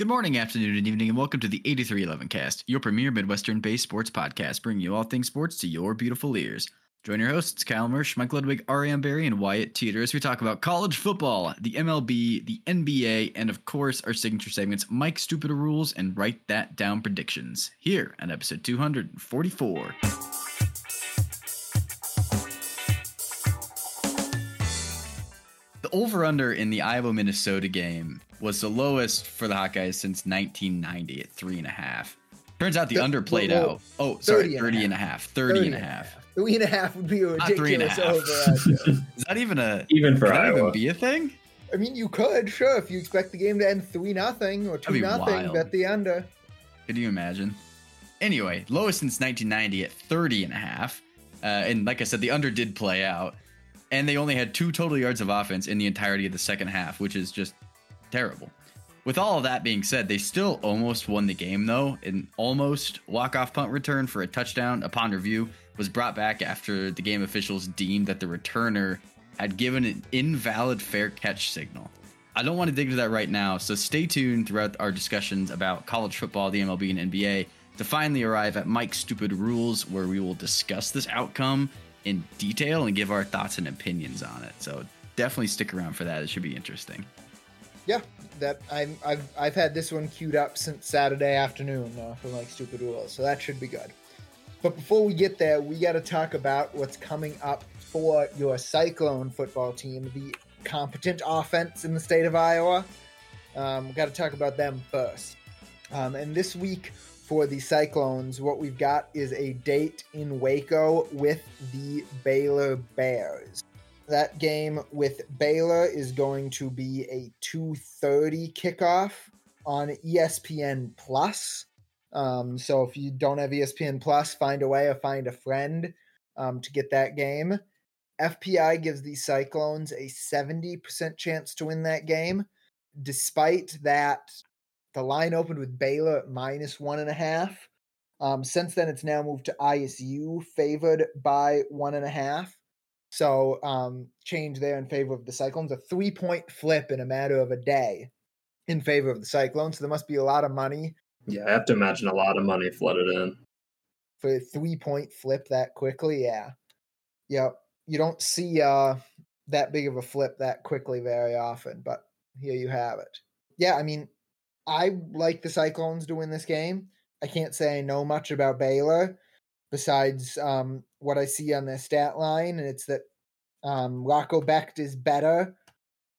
Good morning, afternoon, and evening, and welcome to the 8311 Cast, your premier Midwestern based sports podcast, bringing you all things sports to your beautiful ears. Join your hosts, Kyle Mersch, Mike Ludwig, Ariane Barry, and Wyatt Teeter as we talk about college football, the MLB, the NBA, and of course, our signature segments, Mike Stupider Rules and Write That Down Predictions, here on episode 244. The over under in the Iowa Minnesota game was the lowest for the Hawkeyes since 1990 at three and a half. Turns out the Th- under played well, out. Oh, sorry, 30 30 and a half. 30 and a half. Three and a half would be a Not three and a ridiculous half. over. Actually. Is that even a Even for can that even be a thing? I mean, you could sure if you expect the game to end three nothing or two be nothing. wild. Bet the under. Could you imagine? Anyway, lowest since 1990 at 30 and a half. Uh, and like I said, the under did play out. And they only had two total yards of offense in the entirety of the second half, which is just terrible. With all of that being said, they still almost won the game, though. An almost walk off punt return for a touchdown upon review was brought back after the game officials deemed that the returner had given an invalid fair catch signal. I don't want to dig into that right now, so stay tuned throughout our discussions about college football, the MLB, and NBA to finally arrive at Mike's Stupid Rules, where we will discuss this outcome in detail and give our thoughts and opinions on it. So definitely stick around for that. It should be interesting. Yeah, that I'm, I've I've had this one queued up since Saturday afternoon uh, for like stupid rules, so that should be good. But before we get there, we got to talk about what's coming up for your Cyclone football team, the competent offense in the state of Iowa. Um, we got to talk about them first. Um, and this week for the Cyclones, what we've got is a date in Waco with the Baylor Bears. That game with Baylor is going to be a 2:30 kickoff on ESPN Plus. Um, so if you don't have ESPN Plus, find a way or find a friend um, to get that game. FPI gives the Cyclones a 70% chance to win that game, despite that the line opened with Baylor at minus one and a half. Um, since then, it's now moved to ISU, favored by one and a half. So, um, change there in favor of the Cyclones. A three point flip in a matter of a day in favor of the Cyclones. So, there must be a lot of money Yeah, I have to imagine a lot of money flooded in. for a three point flip that quickly. Yeah. Yep. You don't see uh, that big of a flip that quickly very often, but here you have it. Yeah, I mean, I like the Cyclones to win this game. I can't say I know much about Baylor besides um, what I see on their stat line, and it's that um, Rocco Becht is better.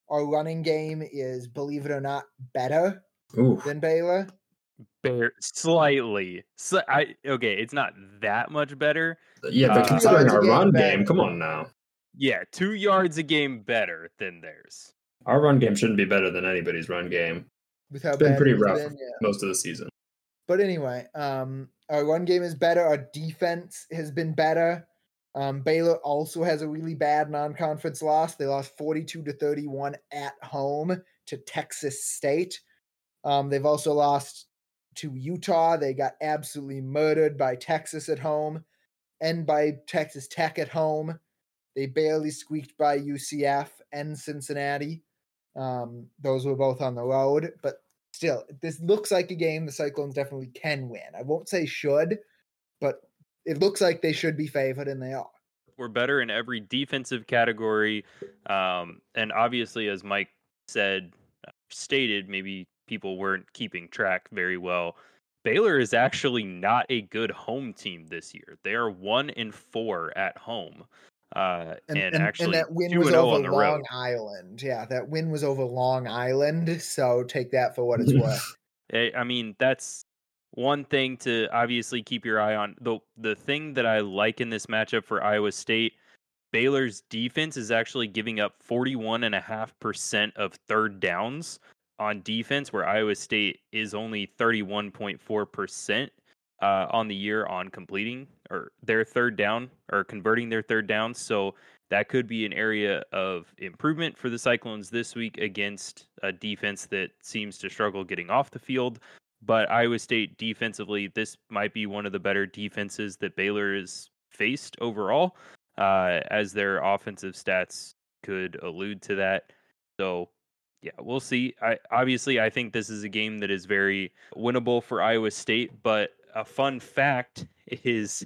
Our running game is, believe it or not, better Ooh, than Baylor. Bear slightly. So, I okay, it's not that much better. yeah, but Uh, considering our run better. game, come on now. Yeah, two yards a game better than theirs. Our run game shouldn't be better than anybody's run game With how It's been pretty rough. been, yeah. most of the season. But anyway, um, our run game is better. Our defense has been better. Um, Baylor also has a really bad non-conference loss. They lost 42 to 31 at home to Texas State. Um, they've also lost to Utah. They got absolutely murdered by Texas at home and by Texas Tech at home. They barely squeaked by UCF and Cincinnati. Um, those were both on the road, but still, this looks like a game the Cyclones definitely can win. I won't say should, but it looks like they should be favored, and they are. We're better in every defensive category. Um, and obviously, as Mike said, uh, stated, maybe people weren't keeping track very well. Baylor is actually not a good home team this year. They are one in four at home. Uh, and, actually, that win was over Long. Island. Yeah, that win was over Long Island. So take that for what it's worth. I I mean, that's one thing to obviously keep your eye on. The the thing that I like in this matchup for Iowa State, Baylor's defense is actually giving up 41.5% of third downs on defense, where Iowa State is only 31.4% uh, on the year on completing or their third down or converting their third down. So that could be an area of improvement for the Cyclones this week against a defense that seems to struggle getting off the field. But Iowa State defensively, this might be one of the better defenses that Baylor has faced overall, uh, as their offensive stats could allude to that. So Yeah, we'll see. I obviously I think this is a game that is very winnable for Iowa State, but a fun fact is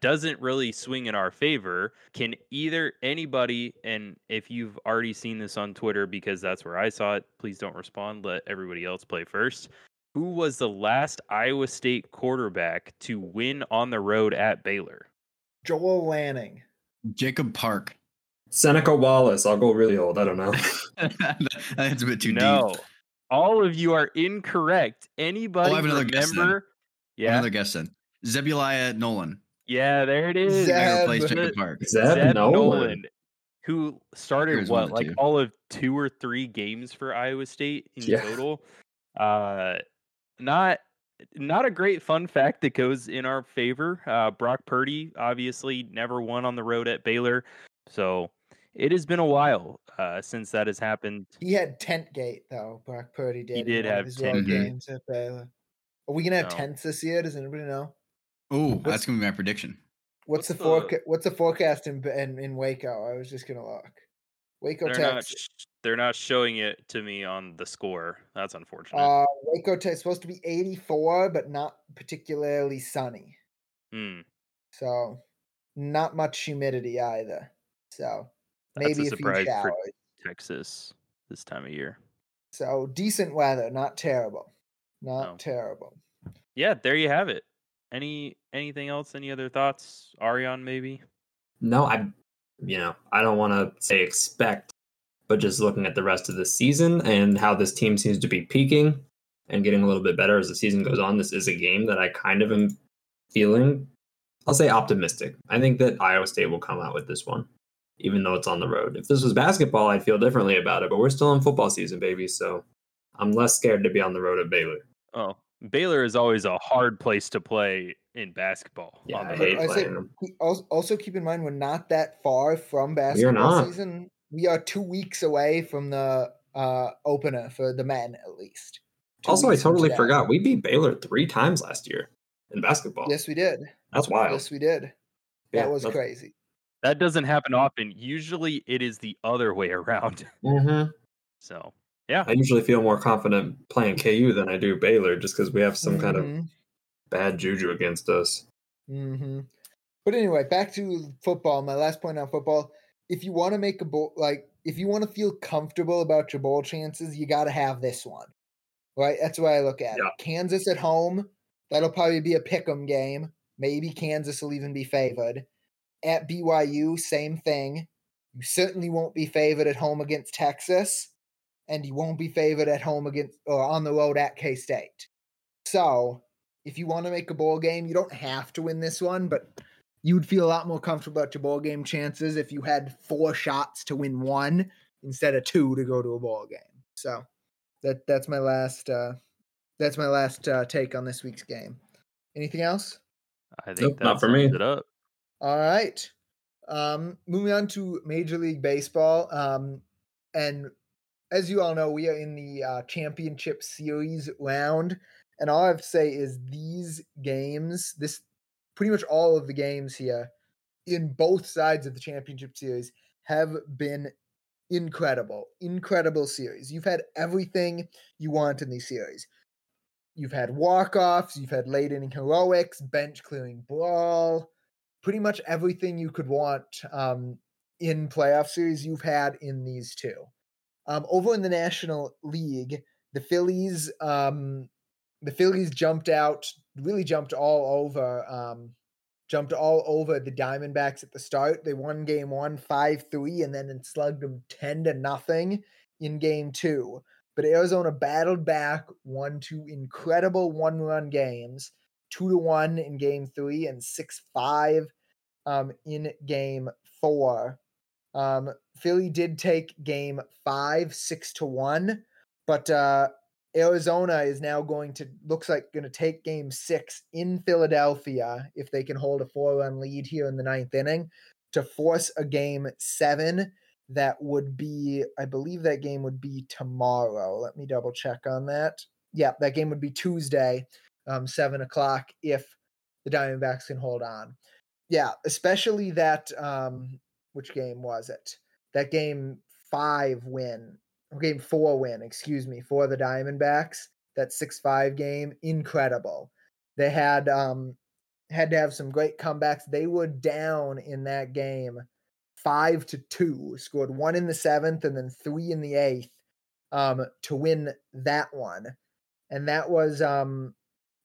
doesn't really swing in our favor. Can either anybody and if you've already seen this on Twitter because that's where I saw it, please don't respond, let everybody else play first. Who was the last Iowa State quarterback to win on the road at Baylor? Joel Lanning. Jacob Park. Seneca Wallace. I'll go really old. I don't know. That's a bit too no. deep. All of you are incorrect. Anybody Oh, have another guess then. Yeah. Another guess then. Zebuliah Nolan. Yeah, there it is. Zeb. I replaced Zeb. Park. Zeb, Zeb Nolan. Nolan, who started Here's what, like two. all of two or three games for Iowa State in Yeah. total. Uh, not not a great fun fact that goes in our favor. Uh, Brock Purdy obviously never won on the road at Baylor, so it has been a while uh, since that has happened. He had tent gate though. Brock Purdy did. in did have his tent games at Baylor. Are we gonna have No. tents this year? Does anybody know? Oh, that's gonna be my prediction. What's, What's the, the- forecast? What's the forecast in, in in Waco? I was just gonna look. Waco, They're not sh- they're not showing it to me on the score. That's unfortunate. Uh, Waco, Texas, supposed to be 84, but not particularly sunny. Hmm, So, not much humidity either. So, that's maybe a a, few surprise showers. for Texas this time of year. So, decent weather, not terrible. Not No. terrible. yeah, there you have it. Any anything else? Any other thoughts? Ariane, maybe? No, I, you know, I don't want to say expect, but just looking at the rest of the season and how this team seems to be peaking and getting a little bit better as the season goes on, this is a game that I kind of am feeling, I'll say optimistic. I think that Iowa State will come out with this one, even though it's on the road. If this was basketball, I'd feel differently about it, but we're still in football season, baby. So I'm less scared to be on the road at Baylor. Oh, Baylor is always a hard place to play in basketball. Yeah, on I the hate. I say, playing also, also keep in mind we're not that far from basketball not. season. We are two weeks away from the uh, opener for the men, at least. Two Also, I totally forgot we beat Baylor three times last year in basketball. Yes, we did. That's wild. Yes, we did. Yeah, That was crazy. That doesn't happen often. Usually, it is the other way around. Mhm. So, yeah, I usually feel more confident playing KU than I do Baylor just because we have some kind of Mhm. bad juju against us. hmm But anyway, back to football. My last point on football: if you want to make a bowl, like if you want to feel comfortable about your bowl chances, you got to have this one, right? That's the way I look at Yeah. it. Kansas at home, that'll probably be a pick'em game. Maybe Kansas will even be favored. At BYU, same thing. You certainly won't be favored at home against Texas, and you won't be favored at home against or on the road at K State. So, if you want to make a bowl game, you don't have to win this one, but you'd feel a lot more comfortable about your bowl game chances if you had four shots to win one instead of two to go to a bowl game. So, that that's my last uh that's my last uh, take on this week's game. Anything else? I think Nope, that not for me. it up. All right. Um, moving on to Major League Baseball. Um, and as you all know, we are in the uh, championship series round. And all I have to say is these games, this pretty much all of the games here in both sides of the championship series have been incredible, incredible series. You've had everything you want in these series. You've had walk-offs, you've had late inning heroics, bench clearing brawl, pretty much everything you could want um, in playoff series you've had in these two. Um, over in the National League, the Phillies, um, the Phillies jumped out, really jumped all over, um, jumped all over the Diamondbacks at the start. They won Game One, five three, and then slugged them ten to nothing in Game Two. But Arizona battled back, won two incredible one-run games, two to one in Game Three and six five um, in Game Four. Um, Philly did take Game Five, six to one, but uh, Arizona is now going to looks like going to take Game Six in Philadelphia if they can hold a four-run lead here in the ninth inning to force a Game Seven that would be, I believe that game would be tomorrow. Let me double check on that. Yeah, that game would be Tuesday, um, seven o'clock if the Diamondbacks can hold on. Yeah, especially that. Um, which game was it? That game five win game four win, excuse me, for the Diamondbacks. That six five game, incredible. They had um had to have some great comebacks. They were down in that game five to two, scored one in the seventh and then three in the eighth um, to win that one. And that was um,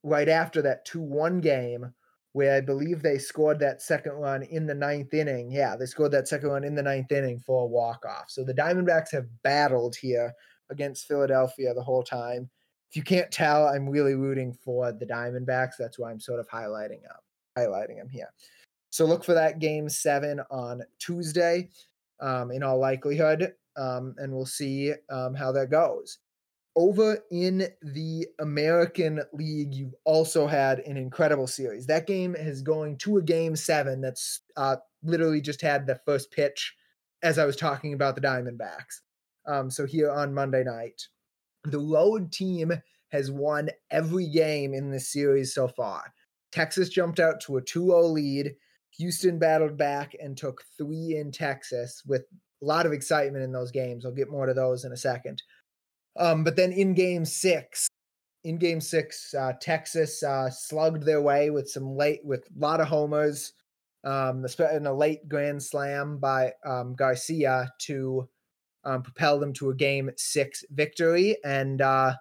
right after that 2 1 game where I believe they scored that second run in the ninth inning. Yeah, they scored that second run in the ninth inning for a walk off. So the Diamondbacks have battled here against Philadelphia the whole time. If you can't tell, I'm really rooting for the Diamondbacks. That's why I'm sort of highlighting up, highlighting them here. So look for that game seven on Tuesday, um, in all likelihood, um, and we'll see um, how that goes. Over in the American League, you've also had an incredible series. That game is going to a game seven that's uh, literally just had the first pitch as I was talking about the Diamondbacks. Um, so here on Monday night, the road team has won every game in this series so far. Texas jumped out to a 2 0 lead. Houston battled back and took three in Texas with a lot of excitement in those games. I'll get more to those in a second. Um, but then in game six, in game six, uh, Texas uh, slugged their way with some late, with a lot of homers, um, in a late grand slam by um, Garcia to um, propel them to a game six victory. And uh,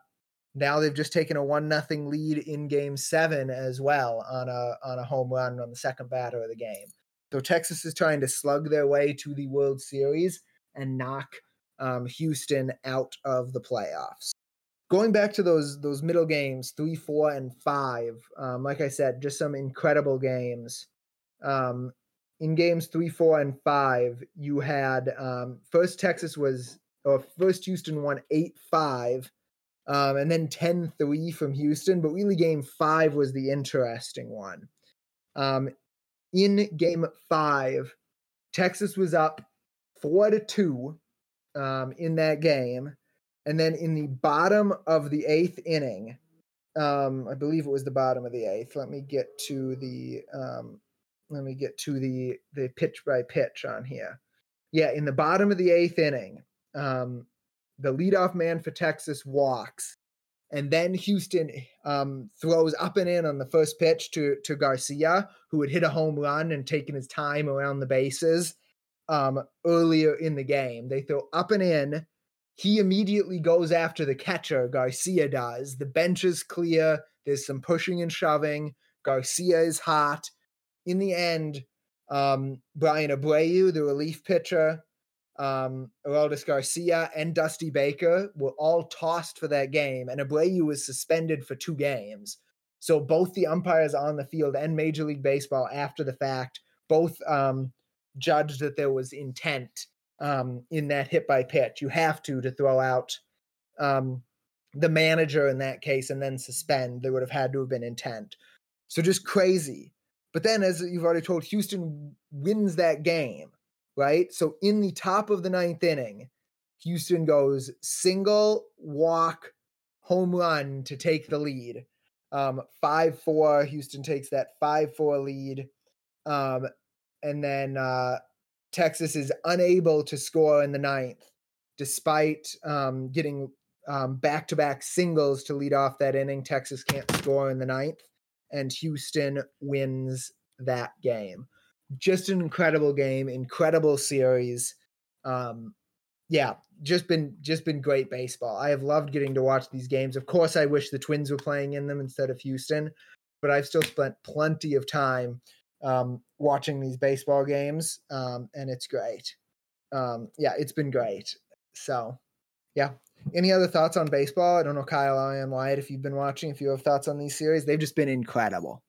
now they've just taken a one nothing lead in game seven as well on a on a home run on the second batter of the game. So Texas is trying to slug their way to the World Series and knock um, Houston out of the playoffs. Going back to those those middle games, three, four, and five. Um, like I said, just some incredible games. Um, in games three, four, and five, you had um, first Texas was or first Houston won eight five um, and then 10 3 from Houston. But really, game five was the interesting one. Um, in game five, Texas was up four to two um, in that game. And then in the bottom of the eighth inning, um, I believe it was the bottom of the eighth. Let me get to the um, let me get to the the pitch by pitch on here. Yeah, in the bottom of the eighth inning, um, the leadoff man for Texas walks, and then Houston um, throws up and in on the first pitch to to Garcia, who had hit a home run and taken his time around the bases um, earlier in the game. They throw up and in. He immediately goes after the catcher. Garcia does. The bench is clear. There's some pushing and shoving. Garcia is hot. In the end, um, Bryan Abreu, the relief pitcher, um, Adolis Garcia and Dusty Baker were all tossed for that game, and Abreu was suspended for two games. So both the umpires on the field and Major League Baseball, after the fact, both um, judged that there was intent um, in that hit by pitch. You have to to throw out um, the manager in that case and then suspend. There would have had to have been intent. So just crazy. But then, as you've already told, Houston wins that game right? So in the top of the ninth inning, Houston goes single, walk, home run to take the lead. Um, 5 4. Houston takes that 5 4 lead. Um, and then uh, Texas is unable to score in the ninth, despite um, getting back to back singles to lead off that inning. Texas can't score in the ninth, and Houston wins that game just an incredible game, incredible series. Um, yeah, just been just been great baseball. I have loved getting to watch these games. Of course, I wish the Twins were playing in them instead of Houston, but I've still spent plenty of time um, watching these baseball games, um, and it's great. Um, yeah, it's been great. So, yeah. Any other thoughts on baseball? I don't know, Kyle, I am Wyatt. If you've been watching, if you have thoughts on these series, they've just been incredible.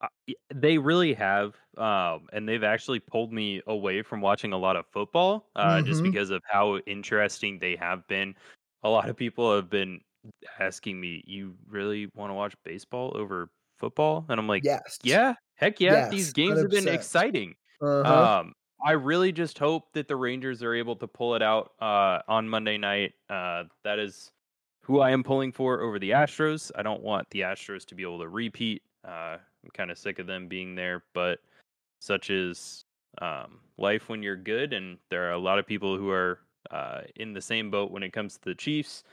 Uh, they really have, um, and they've actually pulled me away from watching a lot of football, uh, just Mhm. because of how interesting they have been. A lot of people have been asking me, "You really want to watch baseball over football?" And I'm like, Yes. "Yeah, heck yeah, these Yes, games have been exciting." Uh-huh. Um, I really just hope that the Rangers are able to pull it out uh, on Monday night. Uh, that is who I am pulling for over the Astros. I don't want the Astros to be able to repeat. Uh, I'm kind of sick of them being there, but such is um, life when you're good, and there are a lot of people who are uh, in the same boat when it comes to the Chiefs.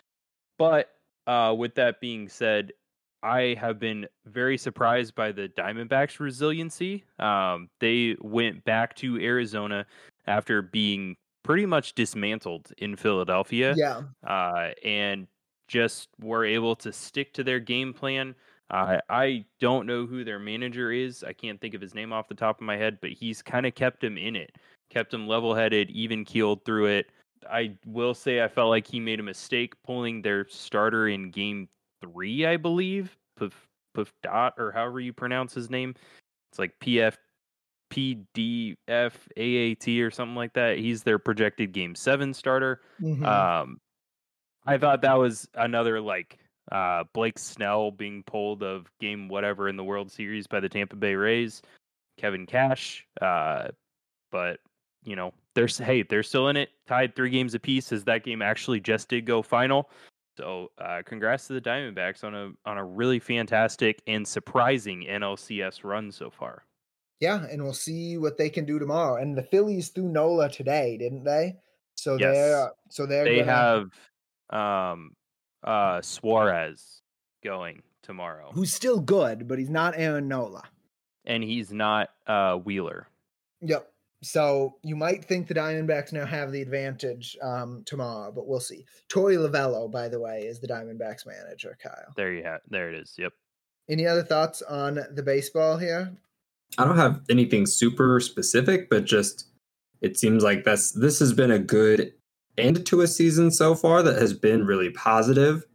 But uh, with that being said, I have been very surprised by the Diamondbacks' resiliency. Um, they went back to Arizona after being pretty much dismantled in Philadelphia. Yeah. Uh, and just were able to stick to their game plan. Uh, I don't know who their manager is. I can't think of his name off the top of my head, but he's kind of kept him in it, kept him level headed, even keeled through it. I will say I felt like he made a mistake pulling their starter in game three, I believe. Puff, Puff Dot, or however you pronounce his name. It's like PF PDFAAT or something like that. He's their projected game seven starter. Mhm. Um, I thought that was another like uh, Blake Snell being pulled of game whatever in the World Series by the Tampa Bay Rays, Kevin Cash. Uh, but you know, there's hey, they're still in it, tied three games apiece. As that game actually just did go final. So, uh, congrats to the Diamondbacks on a on a really fantastic and surprising NLCS run so far. yeah, and we'll see what they can do tomorrow. And the Phillies threw Nola today, didn't they? So Yes. they're so they're They gonna, have um, uh, Suarez going tomorrow, who's still good, but he's not Aaron Nola. and he's not uh, Wheeler. Yep. So you might think the Diamondbacks now have the advantage um, tomorrow, but we'll see. Torey Lovullo, by the way, is the Diamondbacks manager. Kyle, There you have. There it is. Yep. any other thoughts on the baseball here? I don't have anything super specific, but just it seems like that's this has been a good end to a season so far that has been really positive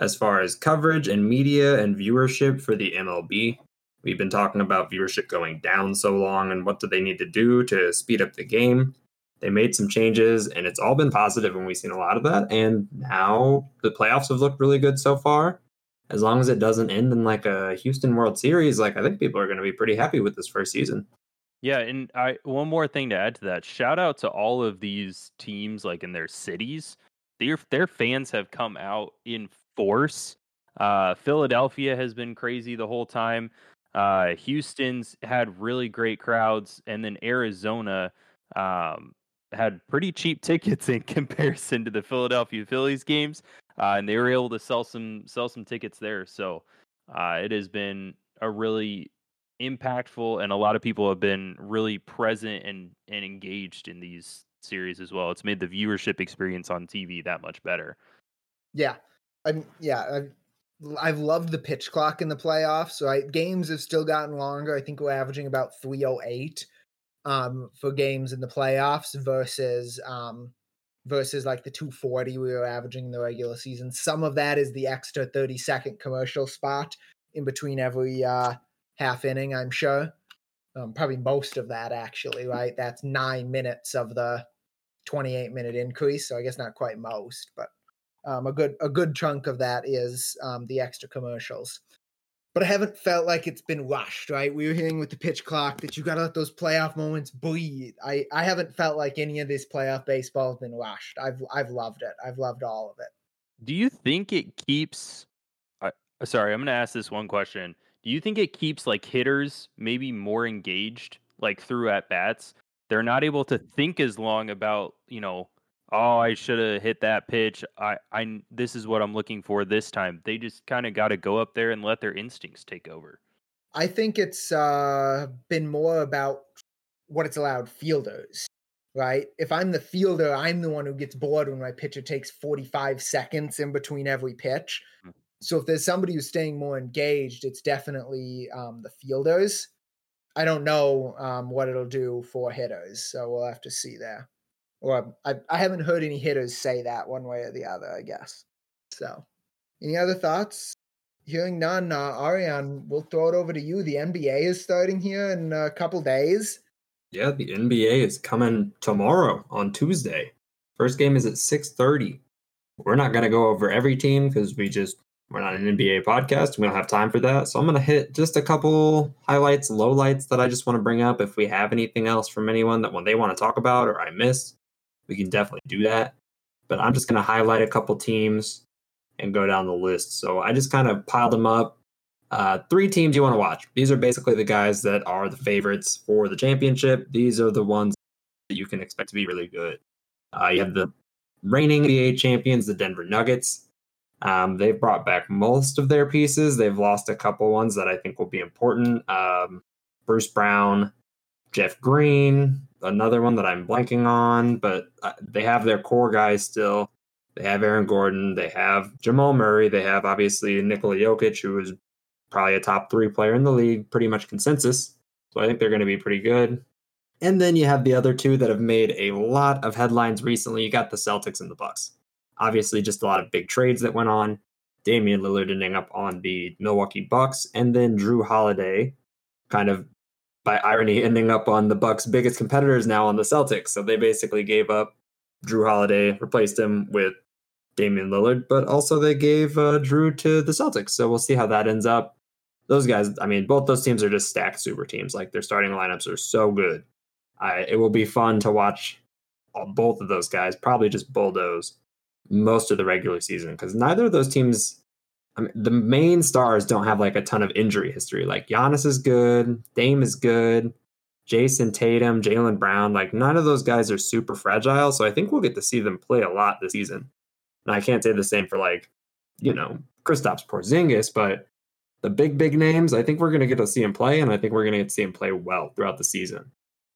as far as coverage and media and viewership for the MLB. We've been talking about viewership going down so long and what do they need to do to speed up the game. They made some changes and it's all been positive and we've seen a lot of that. And now the playoffs have looked really good so far as long as it doesn't end in like a Houston World Series, like I think people are going to be pretty happy with this first season. Yeah, and I one more thing to add to that. Shout out to all of these teams, like in their cities. Their their fans have come out in force. Uh, Philadelphia has been crazy the whole time. Uh, Houston's had really great crowds, and then Arizona um, had pretty cheap tickets in comparison to the Philadelphia Phillies games, uh, and they were able to sell some sell some tickets there. So uh, it has been a really impactful, and a lot of people have been really present and and engaged in these series as well. It's made the viewership experience on TV that much better. Yeah, I'm. Yeah, I've, loved the pitch clock in the playoffs. So I, games have still gotten longer. I think we're averaging about 308 um, for games in the playoffs versus um, versus like the 240 we were averaging in the regular season. Some of that is the extra 30 second commercial spot in between every uh, half inning. I'm sure. Um, probably most of that actually, right? That's nine minutes of the 28 minute increase. So I guess not quite most, but um, a good a good chunk of that is um, the extra commercials. But I haven't felt like it's been rushed, right? We were hearing with the pitch clock that you got to let those playoff moments breathe. I, I haven't felt like any of this playoff baseball has been rushed. I've I've loved it. I've loved all of it. Do you think it keeps? Uh, sorry, I'm going to ask this one question. Do you think it keeps like hitters maybe more engaged, like through at bats? They're not able to think as long about you know oh, I should have hit that pitch. I, I, this is what I'm looking for this time. They just kind of got to go up there and let their instincts take over. I think it's uh, been more about what it's allowed fielders, right? If I'm the fielder, I'm the one who gets bored when my pitcher takes 45 seconds in between every pitch. Mm. So if there's somebody who's staying more engaged, it's definitely um, the fielders. I don't know um, what it'll do for hitters, so we'll have to see there or I, I haven't heard any hitters say that one way or the other, I guess. So, any other thoughts? Hearing none, uh, Ariane, we'll throw it over to you. The NBA is starting here in a couple days. Yeah, the NBA is coming tomorrow on Tuesday. First game is at 6:30. We're not going to go over every team because we just we're not an NBA podcast. We don't have time for that. So I'm going to hit just a couple highlights, lowlights that I just want to bring up. If we have anything else from anyone that when they want to talk about or I missed, we can definitely do that. But I'm just going to highlight a couple teams and go down the list. So I just kind of piled them up. Uh, three teams you want to watch. These are basically the guys that are the favorites for the championship. These are the ones that you can expect to be really good. Uh, you have the reigning NBA champions, the Denver Nuggets. Um, they've brought back most of their pieces. They've lost a couple ones that I think will be important. Um, Bruce Brown, Jeff Green, another one that I'm blanking on, but uh, they have their core guys still. They have Aaron Gordon. They have Jamal Murray. They have obviously Nikola Jokic, who is probably a top three player in the league, pretty much consensus. So I think they're going to be pretty good. And then you have the other two that have made a lot of headlines recently. You got the Celtics and the Bucks. Obviously, just a lot of big trades that went on. Damian Lillard ending up on the Milwaukee Bucks, and then Jrue Holiday, kind of by irony, ending up on the Bucks' biggest competitors now on the Celtics. So they basically gave up Jrue Holiday, replaced him with Damian Lillard, but also they gave uh, Jrue to the Celtics. So we'll see how that ends up. Those guys, I mean, both those teams are just stacked super teams. Like their starting lineups are so good. I, it will be fun to watch both of those guys probably just bulldoze most of the regular season because neither of those teams, I mean, the main stars don't have like a ton of injury history. Like Giannis is good, Dame is good, Jayson Tatum, Jaylen Brown, like none of those guys are super fragile. So I think we'll get to see them play a lot this season. And I can't say the same for like, you know, Kristaps Porzingis, but the big, big names, I think we're going to get to see him play, and I think we're going to get to see him play well throughout the season.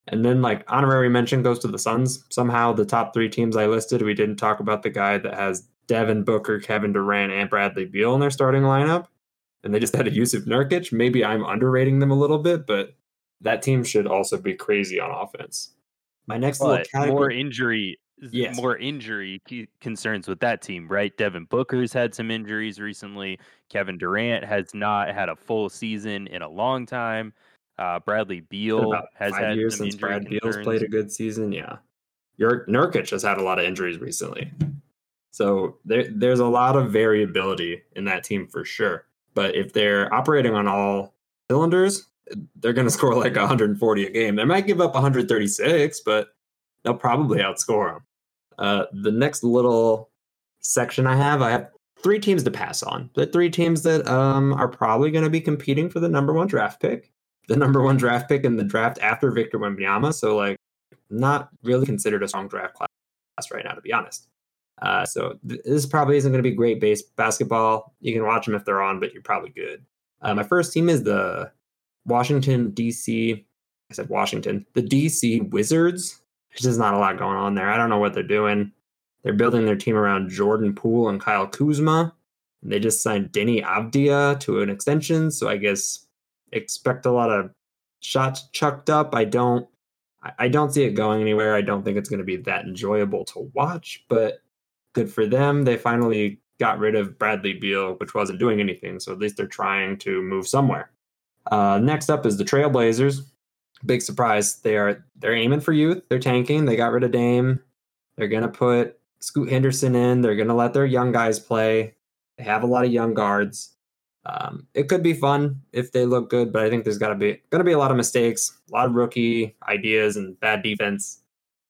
And then, like, honorary mention goes to the Suns. Somehow, the top three teams I listed, we didn't talk about the guy that has Devin Booker, Kevin Durant, and Bradley Beal in their starting lineup. And they just had a Jusuf Nurkic. Maybe I'm underrating them a little bit, but that team should also be crazy on offense. My next but little category. more injury, Yes. more injury concerns with that team, right? Devin Booker's had some injuries recently. Kevin Durant has not had a full season in a long time. Uh, Bradley Beal has had years since Brad Beal's played a good season. Yeah, Your Nurkic has had a lot of injuries recently, so there there's a lot of variability in that team for sure. But if they're operating on all cylinders, they're going to score like 140 a game. They might give up 136, but they'll probably outscore them. Uh, the next little section I have, I have three teams to pass on. The three teams that um, are probably going to be competing for the number one draft pick, the number one draft pick in the draft after Victor Wembanyama. So like, not really considered a strong draft class right now, to be honest. Uh, so th- this probably isn't going to be great base basketball. You can watch them if they're on, but you're probably good. Uh, my first team is the Washington D.C. I said Washington, the D.C. Wizards. There's just not a lot going on there. I don't know what they're doing. They're building their team around Jordan Poole and Kyle Kuzma. And They just signed Deni Avdija to an extension, so I guess expect a lot of shots chucked up. I don't I don't see it going anywhere. I don't think it's going to be that enjoyable to watch, but good for them. They finally got rid of Bradley Beal, which wasn't doing anything, so at least they're trying to move somewhere. Uh, next up is the Trailblazers. Big surprise. They are they're aiming for youth. They're tanking. They got rid of Dame. They're gonna put Scoot Henderson in. They're gonna let their young guys play. They have a lot of young guards. Um, it could be fun if they look good, but I think there's gotta be gonna be a lot of mistakes, a lot of rookie ideas, and bad defense.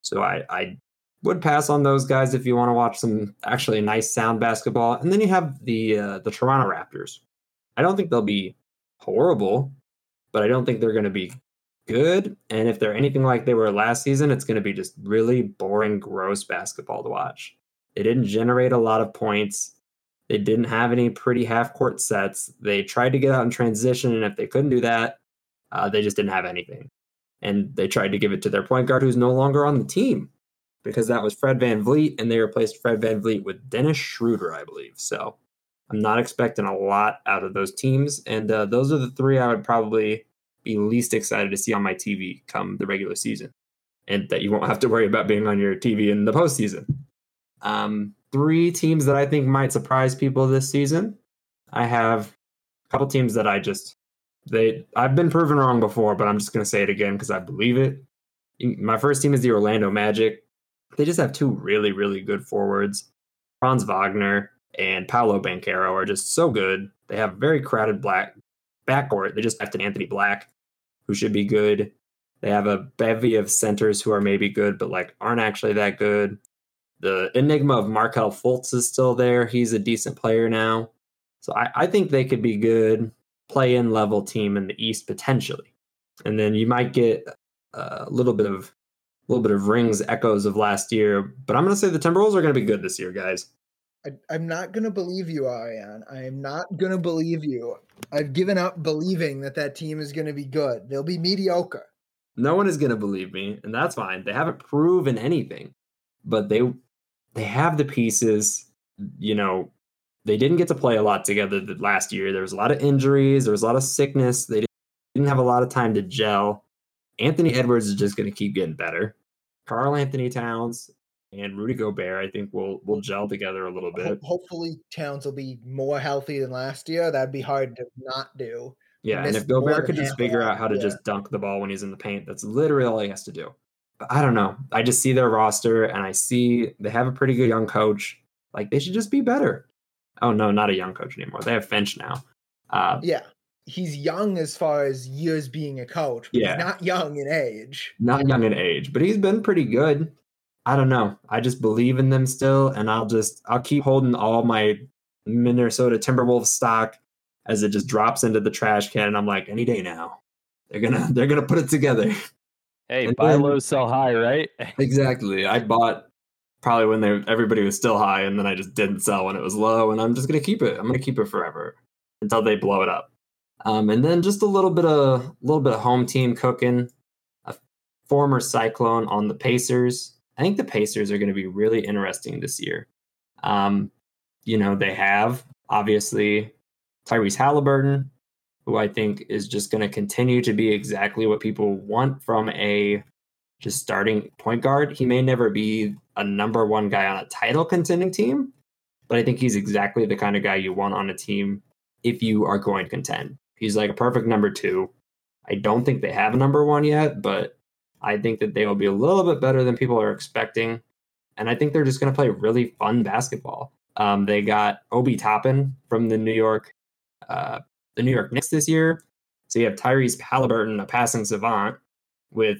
So I I would pass on those guys if you want to watch some actually nice sound basketball. And then you have the uh, the Toronto Raptors. I don't think they'll be horrible, but I don't think they're going to be good. And if they're anything like they were last season, it's going to be just really boring, gross basketball to watch. They didn't generate a lot of points. They didn't have any pretty half court sets. They tried to get out in transition, and if they couldn't do that, uh, they just didn't have anything. And they tried to give it to their point guard, who's no longer on the team, because that was Fred VanVleet, and they replaced Fred VanVleet with Dennis Schroeder, I believe. So I'm not expecting a lot out of those teams. And uh, those are the three I would probably be least excited to see on my TV come the regular season, and that you won't have to worry about being on your TV in the postseason. Um, three teams that I think might surprise people this season. I have a couple teams that I just they I've been proven wrong before, but I'm just gonna say it again because I believe it. My first team is the Orlando Magic. They just have two really, really good forwards. Franz Wagner and Paolo Banchero are just so good. They have very crowded black backcourt. They just drafted Anthony Black, who should be good. They have a bevy of centers who are maybe good, but like aren't actually that good. The enigma of Markelle Fultz is still there. He's a decent player now. So I, I think they could be good play in level team in the East potentially. And then you might get a little bit of little bit of rings echoes of last year. But I'm going to say the Timberwolves are going to be good this year, guys. I, I'm not gonna believe you, Ariane. I am not gonna believe you. I've given up believing that that team is gonna be good. They'll be mediocre. No one is going to believe me, and that's fine. They haven't proven anything, but they they have the pieces. You know, they didn't get to play a lot together last year. There was a lot of injuries. There was a lot of sickness. They didn't have a lot of time to gel. Anthony Edwards is just going to keep getting better. Karl-Anthony Towns and Rudy Gobert, I think, will will gel together a little bit. hopefully, Towns will be more healthy than last year. That'd be hard to not do. Yeah, and if Gobert could just figure out how to yeah. just dunk the ball when he's in the paint, that's literally all he has to do. But I don't know. I just see their roster and I see they have a pretty good young coach. Like they should just be better. Oh no, not a young coach anymore. They have Finch now. Uh, Yeah, he's young as far as years being a coach. But Yeah. he's not young in age. not young in age, but he's been pretty good. I don't know. I just believe in them still, and I'll just I'll keep holding all my Minnesota Timberwolves stock as it just drops into the trash can. And I'm like, any day now, they're gonna they're gonna put it together. Hey, And buy then- low, sell high, right? exactly. I bought probably when they everybody was still high, and then I just didn't sell when it was low, and I'm just gonna keep it. I'm gonna keep it forever until they blow it up. Um, and then just a little bit of a little bit of home team cooking. A former Cyclone on the Pacers. I think the Pacers are going to be really interesting this year. Um, you know, they have obviously Tyrese Halliburton, who I think is just going to continue to be exactly what people want from a just starting point guard. He may never be a number one guy on a title contending team, but I think he's exactly the kind of guy you want on a team if you are going to contend. He's like a perfect number two. I don't think they have a number one yet, but I think that they will be a little bit better than people are expecting. And I think they're just going to play really fun basketball. Um, they got Obi Toppin from the New York, uh, the New York Knicks this year. So you have Tyrese Halliburton, a passing savant, with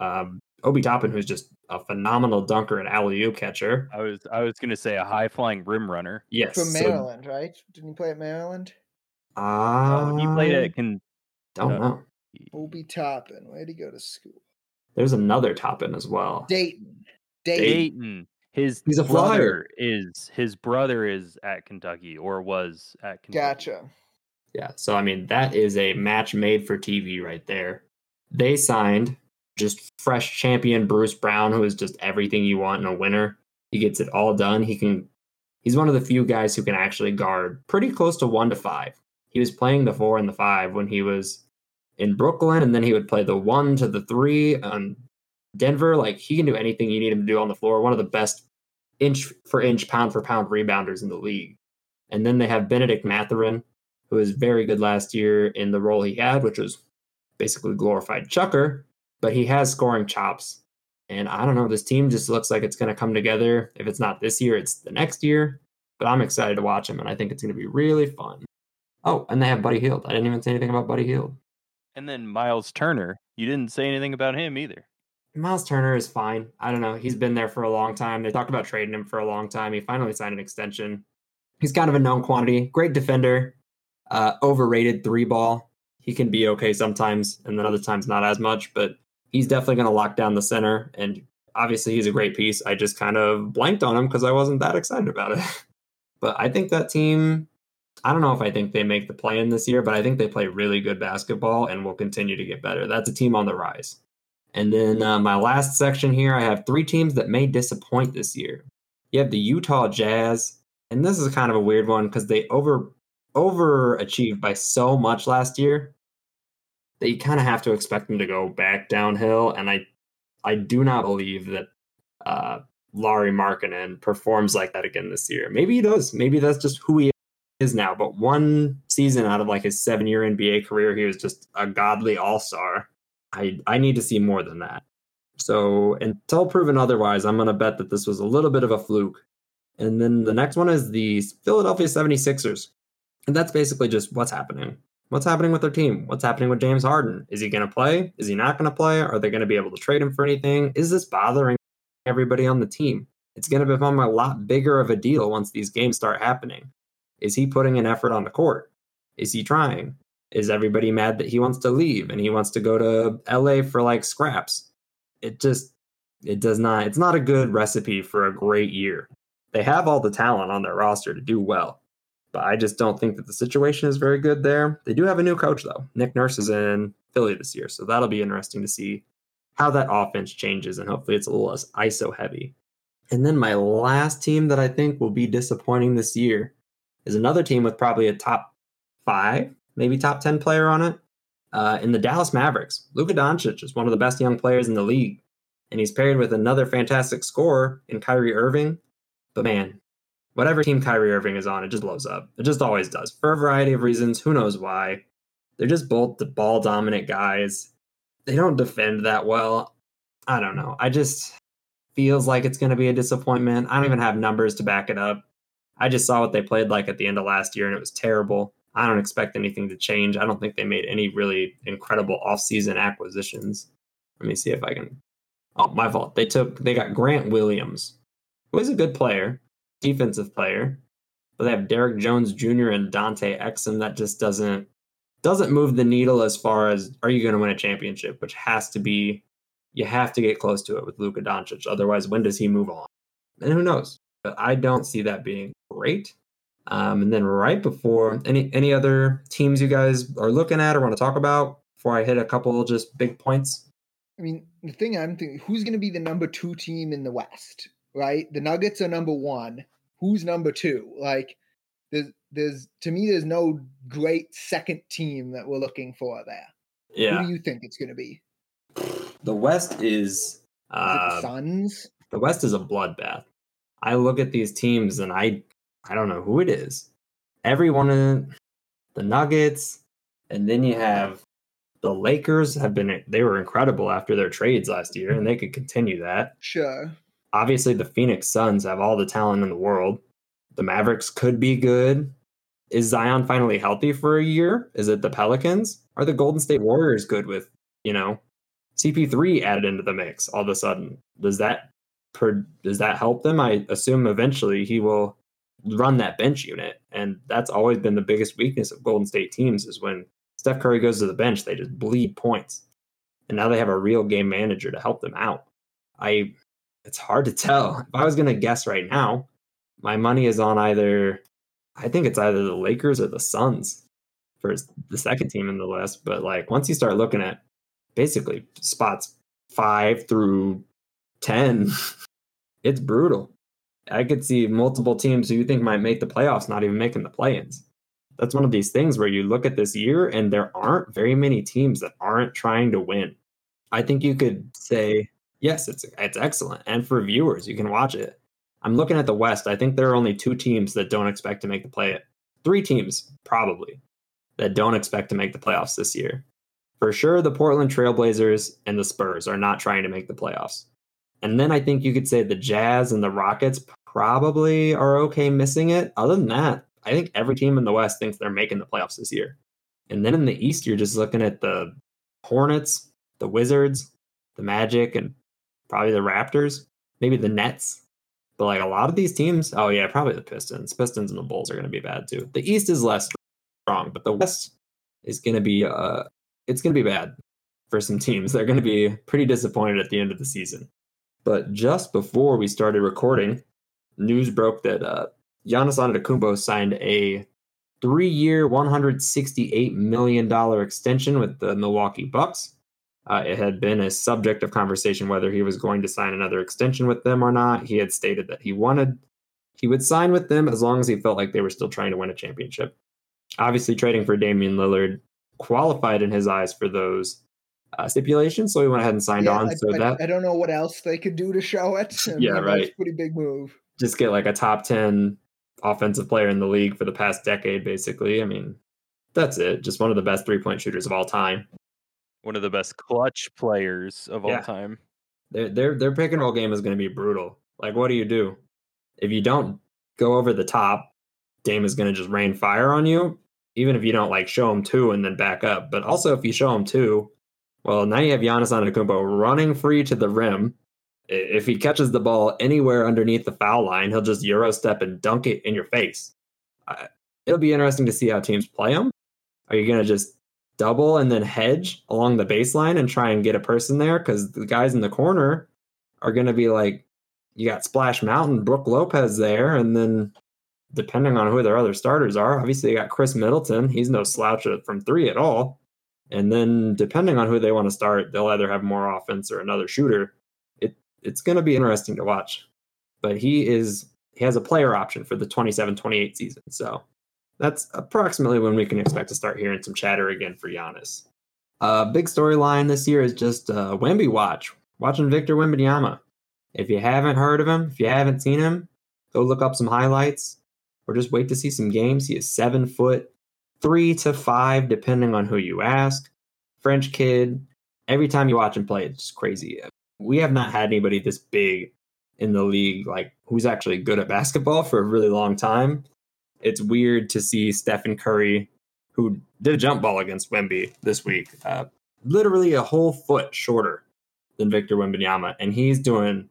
um, Obi Toppin, who's just a phenomenal dunker and alley oop catcher. I was I was gonna say a high flying rim runner. Yes, From so- Maryland, right? Didn't he play at Maryland? Oh, he played I at can Don't uh, know. Obi Toppin. Where'd he go to school? There's another Toppin as well. Dayton. Dayton. Dayton. His He's a brother flyer. is his brother is at Kentucky or was at Kentucky. Gotcha. Yeah. So I mean, that is a match made for TV right there. They signed just fresh champion Bruce Brown, who is just everything you want in a winner. He gets it all done. He can. He's one of the few guys who can actually guard pretty close to one to five. He was playing the four and the five when he was in Brooklyn, and then he would play the one to the three on Denver. Like he can do anything you need him to do on the floor. One of the best inch for inch, pound for pound rebounders in the league. And then they have Bennedict Mathurin, who was very good last year in the role he had, which was basically glorified chucker, but he has scoring chops. And I don't know, this team just looks like it's going to come together. If it's not this year, it's the next year. But I'm excited to watch him, and I think it's going to be really fun. Oh, and they have Buddy Hield. I didn't even say anything about Buddy Hield. And then Miles Turner. You didn't say anything about him either. Miles Turner is fine. I don't know. He's been there for a long time. They talked about trading him for a long time. He finally signed an extension. He's kind of a known quantity. Great defender. Uh, overrated three ball. He can be okay sometimes, and then other times not as much. But he's definitely going to lock down the center. And obviously, he's a great piece. I just kind of blanked on him because I wasn't that excited about it. but I think that team. I don't know if I think they make the play in this year, but I think they play really good basketball and will continue to get better. That's a team on the rise. And then uh, my last section here, I have three teams that may disappoint this year. You have the Utah Jazz, and this is kind of a weird one because they over overachieved by so much last year that you kind of have to expect them to go back downhill. And I, I do not believe that uh, Lauri Markkanen performs like that again this year. Maybe he does. Maybe that's just who he is now. But one season out of like his seven-year NBA career, he was just a godly all-star. I I need to see more than that. So until proven otherwise, I'm going to bet that this was a little bit of a fluke. And then the next one is the Philadelphia 76ers. And that's basically just what's happening. What's happening with their team? What's happening with James Harden? Is he going to play? Is he not going to play? Are they going to be able to trade him for anything? Is this bothering everybody on the team? It's going to become a lot bigger of a deal once these games start happening. Is he putting an effort on the court? Is he trying? Is everybody mad that he wants to leave and he wants to go to LA for like scraps? It just it does not. It's not a good recipe for a great year. They have all the talent on their roster to do well, but I just don't think that the situation is very good there. They do have a new coach though. Nick Nurse is in Philly this year, so that'll be interesting to see how that offense changes, and hopefully it's a little less ISO heavy. And then my last team that I think will be disappointing this year is another team with probably a top five, maybe top 10 player on it. Uh, in the Dallas Mavericks, Luka Doncic is one of the best young players in the league, and he's paired with another fantastic scorer in Kyrie Irving. But man, whatever team Kyrie Irving is on, it just blows up. It just always does for a variety of reasons. Who knows why? They're just both the ball dominant guys. They don't defend that well. I don't know. I just feels like it's going to be a disappointment. I don't even have numbers to back it up. I just saw what they played like at the end of last year and it was terrible. I don't expect anything to change. I don't think they made any really incredible offseason acquisitions. Let me see if I can. Oh, my fault. They took they got Grant Williams, who is a good player, defensive player, but they have Derrick Jones Jr. and Dante Exum. That just doesn't doesn't move the needle as far as are you going to win a championship, which has to be you have to get close to it with Luka Doncic. Otherwise, when does he move on? And who knows? But I don't see that being great. Um, and then right before any any other teams you guys are looking at or want to talk about before I hit a couple just big points. I mean, the thing I'm thinking, who's going to be the number two team in the West? Right, the Nuggets are number one. Who's number two? Like, there's there's to me, there's no great second team that we're looking for there. Yeah. Who do you think it's going to be? The West is Is uh, the Suns? the West is a bloodbath. I look at these teams and I I don't know who it is. Every one of the Nuggets, and then you have the Lakers have been they were incredible after their trades last year, and they could continue that. Sure. Obviously, the Phoenix Suns have all the talent in the world. The Mavericks could be good. Is Zion finally healthy for a year? Is it the Pelicans? Are the Golden State Warriors good with, you know, CP3 added into the mix all of a sudden? Does that per, does that help them? I assume eventually he will run that bench unit, and that's always been the biggest weakness of Golden State teams is when Steph Curry goes to the bench, they just bleed points. And now they have a real game manager to help them out. I it's hard to tell. If I was going to guess right now, my money is on either I think it's either the Lakers or the Suns for the second team in the list, but like once you start looking at basically spots 5 through 10, it's brutal. I could see multiple teams who you think might make the playoffs not even making the play-ins. That's one of these things where you look at this year and there aren't very many teams that aren't trying to win. I think you could say yes, it's it's excellent, and for viewers, you can watch it. I'm looking at the West. I think there are only two teams that don't expect to make the play. Three teams probably that don't expect to make the playoffs this year. For sure, the Portland Trailblazers and the Spurs are not trying to make the playoffs. And then I think you could say the Jazz and the Rockets probably are okay missing it. Other than that, I think every team in the West thinks they're making the playoffs this year. And then in the East, you're just looking at the Hornets, the Wizards, the Magic, and probably the Raptors, maybe the Nets. But like a lot of these teams, oh yeah, probably the Pistons. Pistons and the Bulls are going to be bad too. The East is less strong, but the West is going to be uh it's going to be bad for some teams. They're going to be pretty disappointed at the end of the season. But just before we started recording, news broke that uh, Giannis Antetokounmpo signed a three-year, $168 million extension with the Milwaukee Bucks. Uh, it had been a subject of conversation whether he was going to sign another extension with them or not. He had stated that he wanted he would sign with them as long as he felt like they were still trying to win a championship. Obviously, trading for Damian Lillard qualified in his eyes for those uh, stipulations, so we went ahead and signed Yeah, on. I, so I- that I don't know what else they could do to show it. I Yeah, mean, that's right. a pretty big move. just get like a top 10 offensive player in the league for the past decade, basically. I mean, that's it. Just one of the best three point shooters of all time. One of the best clutch players of Yeah. all time. Their their their pick and roll game is going to be brutal. Like, what do you do if you don't go over the top? Dame is going to just rain fire on you, even if you don't like show him two and then back up. But also, if you show him two, well, now you have Giannis Antetokounmpo running free to the rim. If he catches the ball anywhere underneath the foul line, he'll just euro step and dunk it in your face. I- It'll be interesting to see how teams play him. Are you going to just double and then hedge along the baseline and try and get a person there because the guys in the corner are going to be like you got Splash Mountain, Brook Lopez there, and then depending on who their other starters are, obviously you got Khris Middleton. He's no slouch from three at all. And then depending on who they want to start, they'll either have more offense or another shooter. It it's going to be interesting to watch. But he is he has a player option for the 27-28 season. So that's approximately when we can expect to start hearing some chatter again for Giannis. A uh, big storyline this year is just uh, Wemby watch, watching Victor Wembanyama. If you haven't heard of him, if you haven't seen him, go look up some highlights or just wait to see some games. He is seven foot, three to five, depending on who you ask. French kid. Every time you watch him play, it's crazy. We have not had anybody this big in the league, like who's actually good at basketball for a really long time. It's weird to see Stephen Curry, who did a jump ball against Wemby this week, uh, literally a whole foot shorter than Victor Wembanyama, and he's doing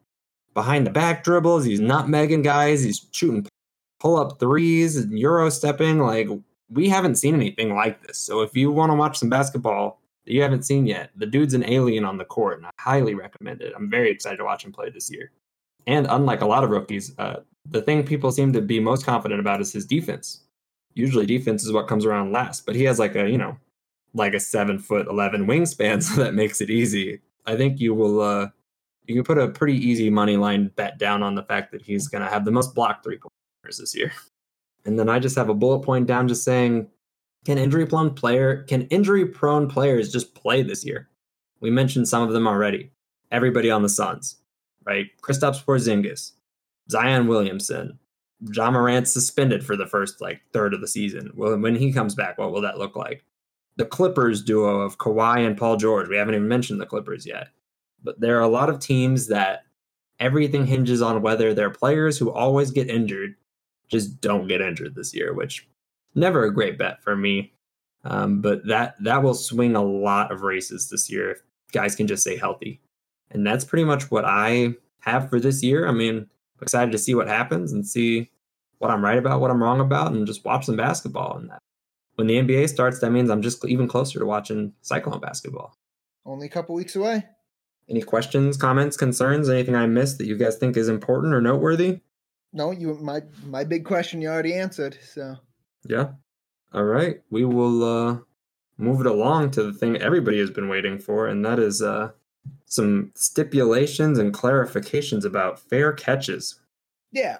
behind the back dribbles. He's not megging guys. He's shooting pull up threes and euro stepping. Like we haven't seen anything like this. So if you want to watch some basketball that you haven't seen yet, the dude's an alien on the court, and I highly recommend it. I'm very excited to watch him play this year. And unlike a lot of rookies, uh, the thing people seem to be most confident about is his defense. Usually, defense is what comes around last, but he has like a you know, like a seven foot eleven wingspan, so that makes it easy. I think you will. Uh, you can put a pretty easy money line bet down on the fact that he's going to have the most block three pointers this year. And then I just have a bullet point down just saying, can injury prone player can injury prone players just play this year? We mentioned some of them already. Everybody on the Suns, right? Kristaps Porzingis, Zion Williamson, Ja Morant suspended for the first like third of the season. Well, when he comes back, what will that look like? The Clippers duo of Kawhi and Paul George. We haven't even mentioned the Clippers yet. But there are a lot of teams that everything hinges on whether their players who always get injured just don't get injured this year, which never a great bet for me. Um, but that that will swing a lot of races this year if guys can just stay healthy. And that's pretty much what I have for this year. I mean, I'm excited to see what happens and see what I'm right about, what I'm wrong about, and just watch some basketball. And that when the NBA starts, that means I'm just even closer to watching Cyclone basketball. Only a couple weeks away. Any questions, comments, concerns, anything I missed that you guys think is important or noteworthy? No, you my my big question you already answered. So yeah, all right, we will uh, move it along to the thing everybody has been waiting for, and that is uh, some stipulations and clarifications about fair catches. Yeah.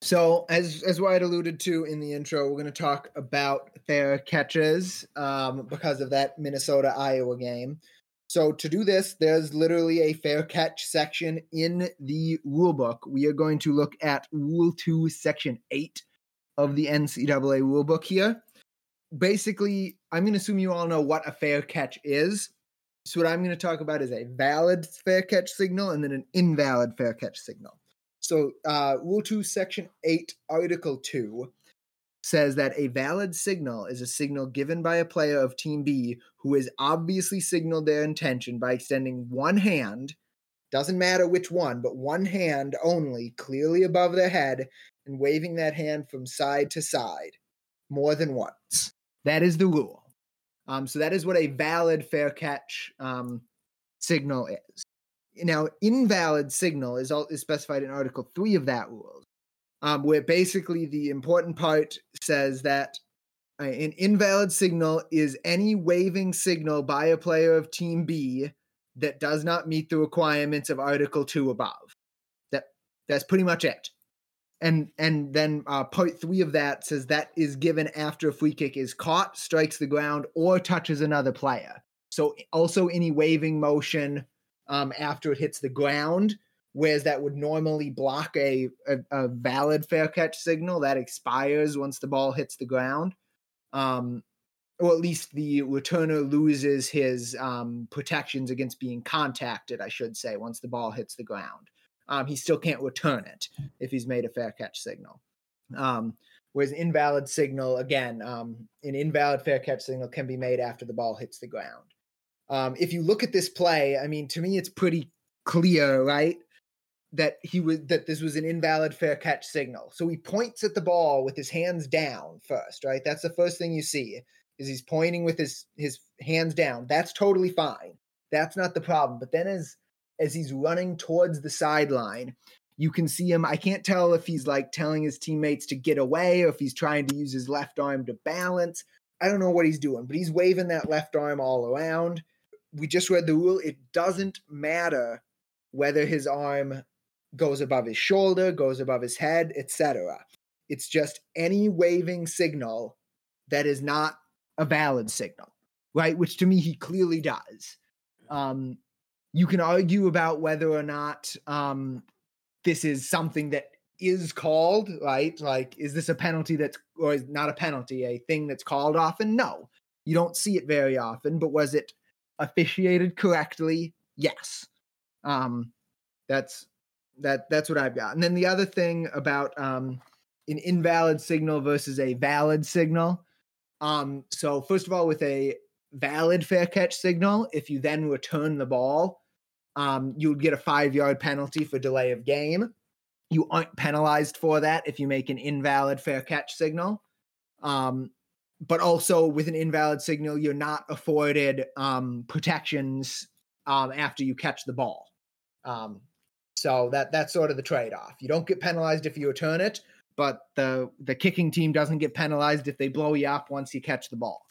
So as as Wyatt alluded to in the intro, we're going to talk about fair catches um, because of that Minnesota Iowa game. So to do this, there's literally a fair catch section in the rulebook. We are going to look at Rule 2, Section 8 of the NCAA rulebook here. Basically, I'm going to assume you all know what a fair catch is. So what I'm going to talk about is a valid fair catch signal and then an invalid fair catch signal. So uh, Rule 2, Section 8, Article 2 says that a valid signal is a signal given by a player of Team B who has obviously signaled their intention by extending one hand, doesn't matter which one, but one hand only, clearly above their head, and waving that hand from side to side more than once. That is the rule. Um, so that is what a valid fair catch um, signal is. Now, invalid signal is, all, is specified in Article 3 of that rule um, where basically the important part says that uh, an invalid signal is any waving signal by a player of Team B that does not meet the requirements of Article Two above. That that's pretty much it. And and then uh, part three of that says that is given after a free kick is caught, strikes the ground, or touches another player. So also any waving motion um, after it hits the ground whereas that would normally block a, a, a, valid fair catch signal that expires once the ball hits the ground. Um, or at least the returner loses his um, protections against being contacted, I should say, once the ball hits the ground. Um, he still can't return it if he's made a fair catch signal. Um, whereas invalid signal, again, um, an invalid fair catch signal can be made after the ball hits the ground. Um, if you look at this play, I mean, to me, it's pretty clear, right? That he was that this was an invalid fair catch signal. So he points at the ball with his hands down first, right? That's the first thing you see is he's pointing with his his hands down. That's totally fine. That's not the problem. But then as as he's running towards the sideline. You can see him. I can't tell if he's like telling his teammates to get away or if he's trying to use his left arm to balance. I don't know what he's doing, but he's waving that left arm all around. We just read the rule. It doesn't matter whether his arm goes above his shoulder, goes above his head, etc. It's just any waving signal that is not a valid signal, right? Which to me he clearly does. Um, you can argue about whether or not um, this is something that is called, right? Like, is this a penalty that's, or is not a penalty, a thing that's called often? No, you don't see it very often, but was it officiated correctly? Yes. Um, that's that that's what I've got. And then the other thing about um, an invalid signal versus a valid signal. Um, so first of all, with a valid fair catch signal, if you then return the ball, um, you would get a five yard penalty for delay of game. You aren't penalized for that if you make an invalid fair catch signal. Um, but also with an invalid signal, you're not afforded um, protections um, after you catch the ball. Um, so that that's sort of the trade off. You don't get penalized if you return it, but the the kicking team doesn't get penalized if they blow you up once you catch the ball.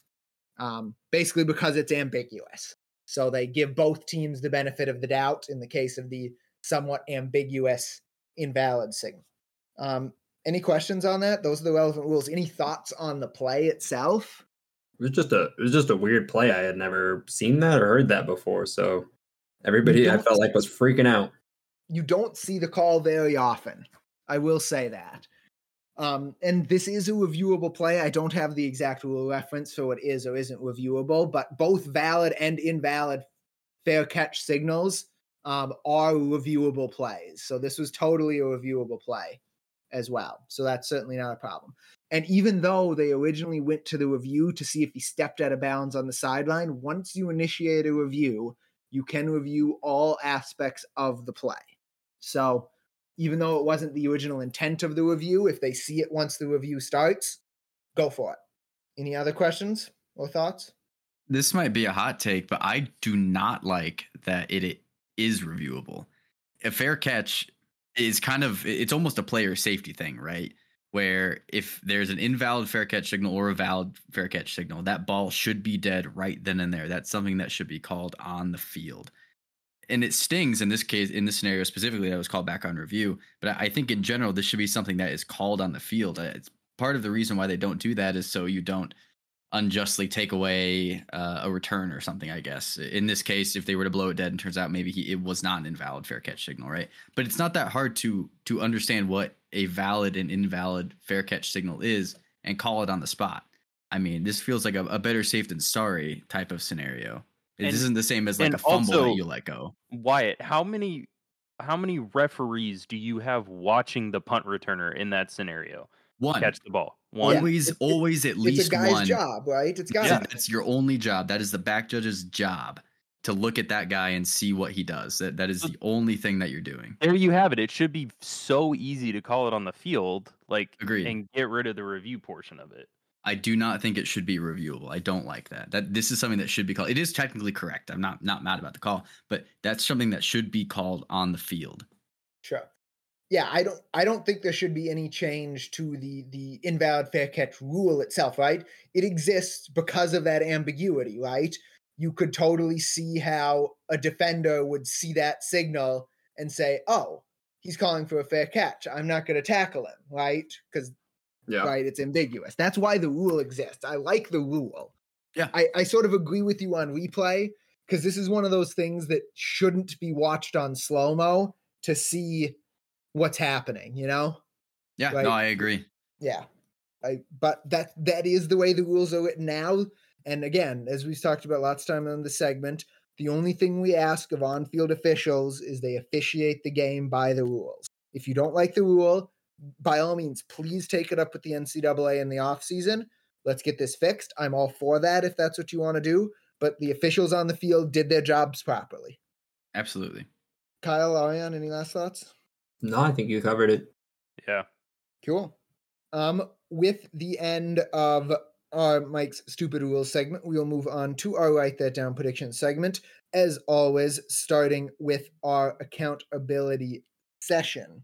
Um, basically, because it's ambiguous. So they give both teams the benefit of the doubt in the case of the somewhat ambiguous invalid signal. Um, any questions on that? Those are the relevant rules. Any thoughts on the play itself? It was just a it was just a weird play. I had never seen that or heard that before. So everybody I felt like was freaking out. You don't see the call very often. I will say that. Um, and this is a reviewable play. I don't have the exact rule reference for what is or isn't reviewable, but both valid and invalid fair catch signals um, are reviewable plays. So this was totally a reviewable play as well. So that's certainly not a problem. And even though they originally went to the review to see if he stepped out of bounds on the sideline, once you initiate a review, you can review all aspects of the play. So even though it wasn't the original intent of the review, if they see it once the review starts, go for it. Any other questions or thoughts? This might be a hot take, but I do not like that it, is reviewable. A fair catch is kind of it's almost a player safety thing, right? Where if there's an invalid fair catch signal or a valid fair catch signal, that ball should be dead right then and there. That's something that should be called on the field. And it stings in this case, in this scenario specifically, that was called back on review. But I think in general, this should be something that is called on the field. Uh, It's part of the reason why they don't do that is so you don't unjustly take away uh, a return or something. I guess in this case, if they were to blow it dead and turns out maybe he, it was not an invalid fair catch signal, right? But it's not that hard to to understand what a valid and invalid fair catch signal is and call it on the spot. I mean, this feels like a, a better safe than sorry type of scenario. It And- isn't the same as like a fumble also- that you let go. Wyatt, how many how many referees do you have watching the punt returner in that scenario One, catch the ball? One. always, It- it- always at least it's a guy's one. job, right? It's got Yeah, that's your only job. That is the back judge's job to look at that guy and see what he does. That that is the only thing that you're doing. There you have it. It should be so easy to call it on the field, like Agreed. and get rid of the review portion of it. I do not think it should be reviewable. I don't like that. That this is something that should be called. It is technically correct. I'm not not mad about the call, but that's something that should be called on the field. Sure. Yeah, I don't I don't think there should be any change to the the invalid fair catch rule itself, right? It exists because of that ambiguity, right? You could totally see how a defender would see that signal and say, "Oh, he's calling for a fair catch. I'm not going to tackle him," right? Cuz Yeah. right, it's ambiguous. That's why the rule exists. I like the rule. Yeah. I I sort of agree with you on replay because this is one of those things that shouldn't be watched on slow-mo to see what's happening, you know? Yeah, Right. no, I agree. Yeah. I but that that is the way the rules are written now. And again, as we've talked about lots of time on the segment, the only thing we ask of on-field officials is they officiate the game by the rules. If you don't like the rule, by all means, please take it up with the NCAA in the offseason. Let's get this fixed. I'm all for that if that's what you want to do. But the officials on the field did their jobs properly. Absolutely. Kyle, Ariane, any last thoughts? No, I think you covered it. Yeah. Cool. Um, with the end of our Mike's Stupid Rules segment, we will move on to our Write That Down prediction segment. As always, starting with our accountability session.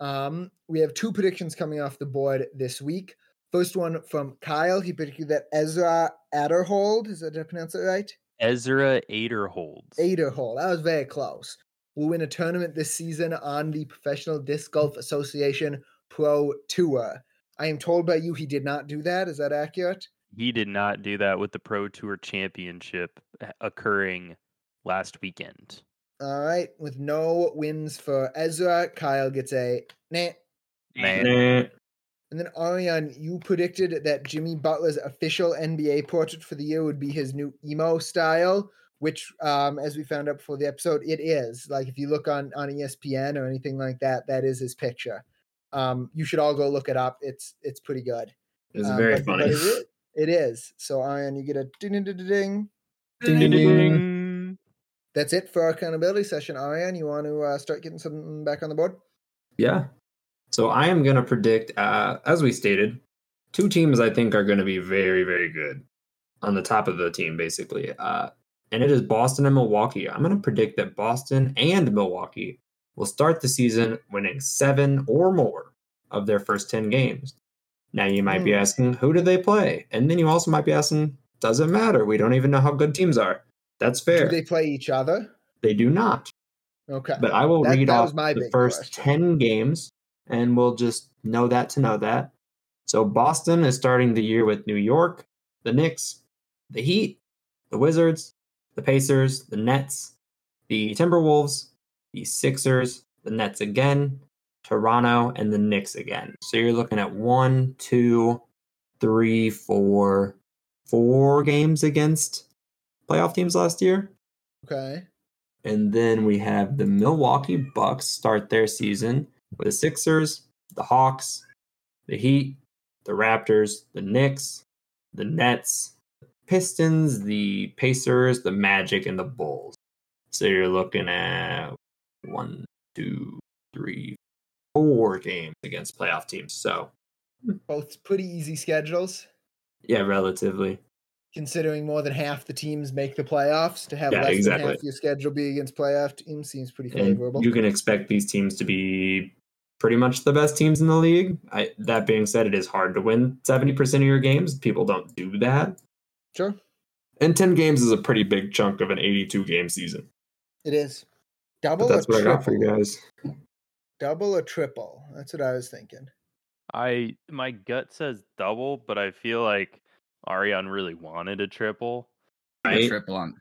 Um, we have two predictions coming off the board this week. First one from Kyle. He predicted that Ezra Aderhold, is that did I pronounce it right? Ezra Aderholds. Aderhold. That was very close. Will win a tournament this season on the Professional Disc Golf Association Pro Tour. I am told by you he did not do that. Is that accurate? He did not do that with the Pro Tour Championship uh, occurring last weekend. All right. With no wins for Ezra, Kyle gets a nah. Man, Nah. And then Ariane, you predicted that Jimmy Butler's official NBA portrait for the year would be his new emo style, which, um, as we found out before the episode, it is. Like if you look on on ESPN or anything like that, that is his picture. Um, you should all go look it up. It's it's pretty good. It was Um, very but- but funny. it, is, it is. So Ariane, you get a ding ding ding ding. ding. Ding, ding, ding, ding. ding. That's it for our accountability session. Ariane, you want to uh, start getting something back on the board? Yeah. So I am going to predict, uh, as we stated, two teams I think are going to be very, very good on the top of the team, basically. Uh, and it is Boston and Milwaukee. I'm going to predict that Boston and Milwaukee will start the season winning seven or more of their first 10 games. Now, you might be Hmm. asking, who do they play? And then you also might be asking, does it matter? We don't even know how good teams are. That's fair. Do they play each other? they do not. Okay. But I will That- read that off the first question. 10 games and we'll just know that to know that. So Boston is starting the year with New York, the Knicks, the Heat, the Wizards, the Pacers, the Nets, the Timberwolves, the Sixers, the Nets again, Toronto, and the Knicks again. So you're looking at one, two, three, four, four games against playoff teams last year. okay. And then we have the Milwaukee Bucks start their season with the Sixers, the Hawks, the Heat, the Raptors, the Knicks, the Nets, the Pistons, the Pacers, the Magic, and the Bulls. So you're looking at one, two, three, four games against playoff teams. So hmm. Both pretty easy schedules, yeah, relatively. Considering more than half the teams make the playoffs. To have Yeah, less than half your schedule be against playoff teams seems pretty and favorable. you can expect these teams to be pretty much the best teams in the league. I, that being said, it is hard to win 70% of your games. People don't do that. sure, And 10 games is a pretty big chunk of an 82 game season. it is. But Double that's or what I got for you guys. Double or triple? That's what I was thinking. I my gut says double, but I feel like Ariane really wanted a triple. A triple on.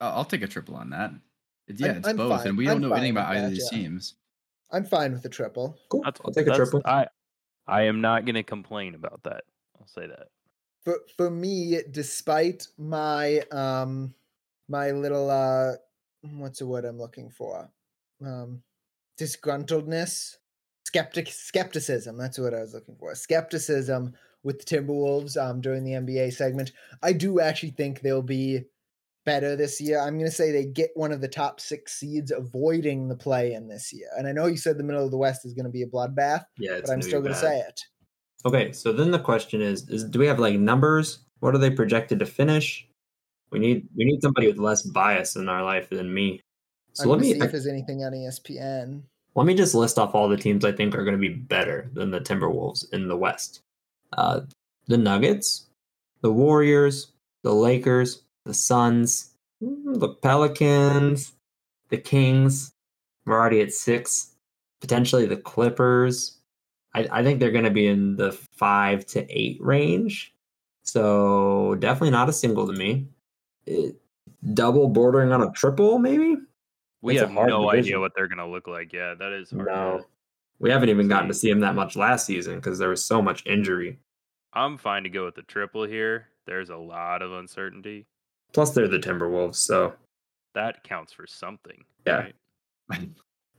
Uh, I'll take a triple on that. It- yeah, I'm- it's I'm both, fine- and we I'm don't know anything about with either of that, these yeah. teams. I'm fine with the triple. Cool. That's, I'll take a triple. I I am not going to complain about that. I'll say that. For for me, despite my um my little uh what's the word I'm looking for? Um disgruntledness, skeptic skepticism. That's what I was looking for. Skepticism with the Timberwolves um during the NBA segment. I do actually think they'll be better this year. I'm going to say they get one of the top 6 seeds avoiding the play in this year. And I know you said the middle of the West is going to be a bloodbath, Yeah, but I'm still going to say it. Okay, so then the question is, is do we have like numbers? What are they projected to finish? We need we need somebody with less bias in our life than me. So I'm let me see if there's anything on ESPN. Let me just list off all the teams I think are going to be better than the Timberwolves in the West. Uh, the Nuggets, the Warriors, the Lakers, the Suns, the Pelicans, the Kings. We're already at six. Potentially the Clippers. I, I think they're going to be in the five to eight range. So definitely not a single to me. It, double bordering on a triple, maybe? We It's have no division. idea what they're going to look like. Yeah, that is hard. No. We haven't even gotten to See. see him that much last season because there was so much injury. I'm fine to go with the triple here. There's a lot of uncertainty. Plus, they're the Timberwolves, so That counts for something. Yeah. right?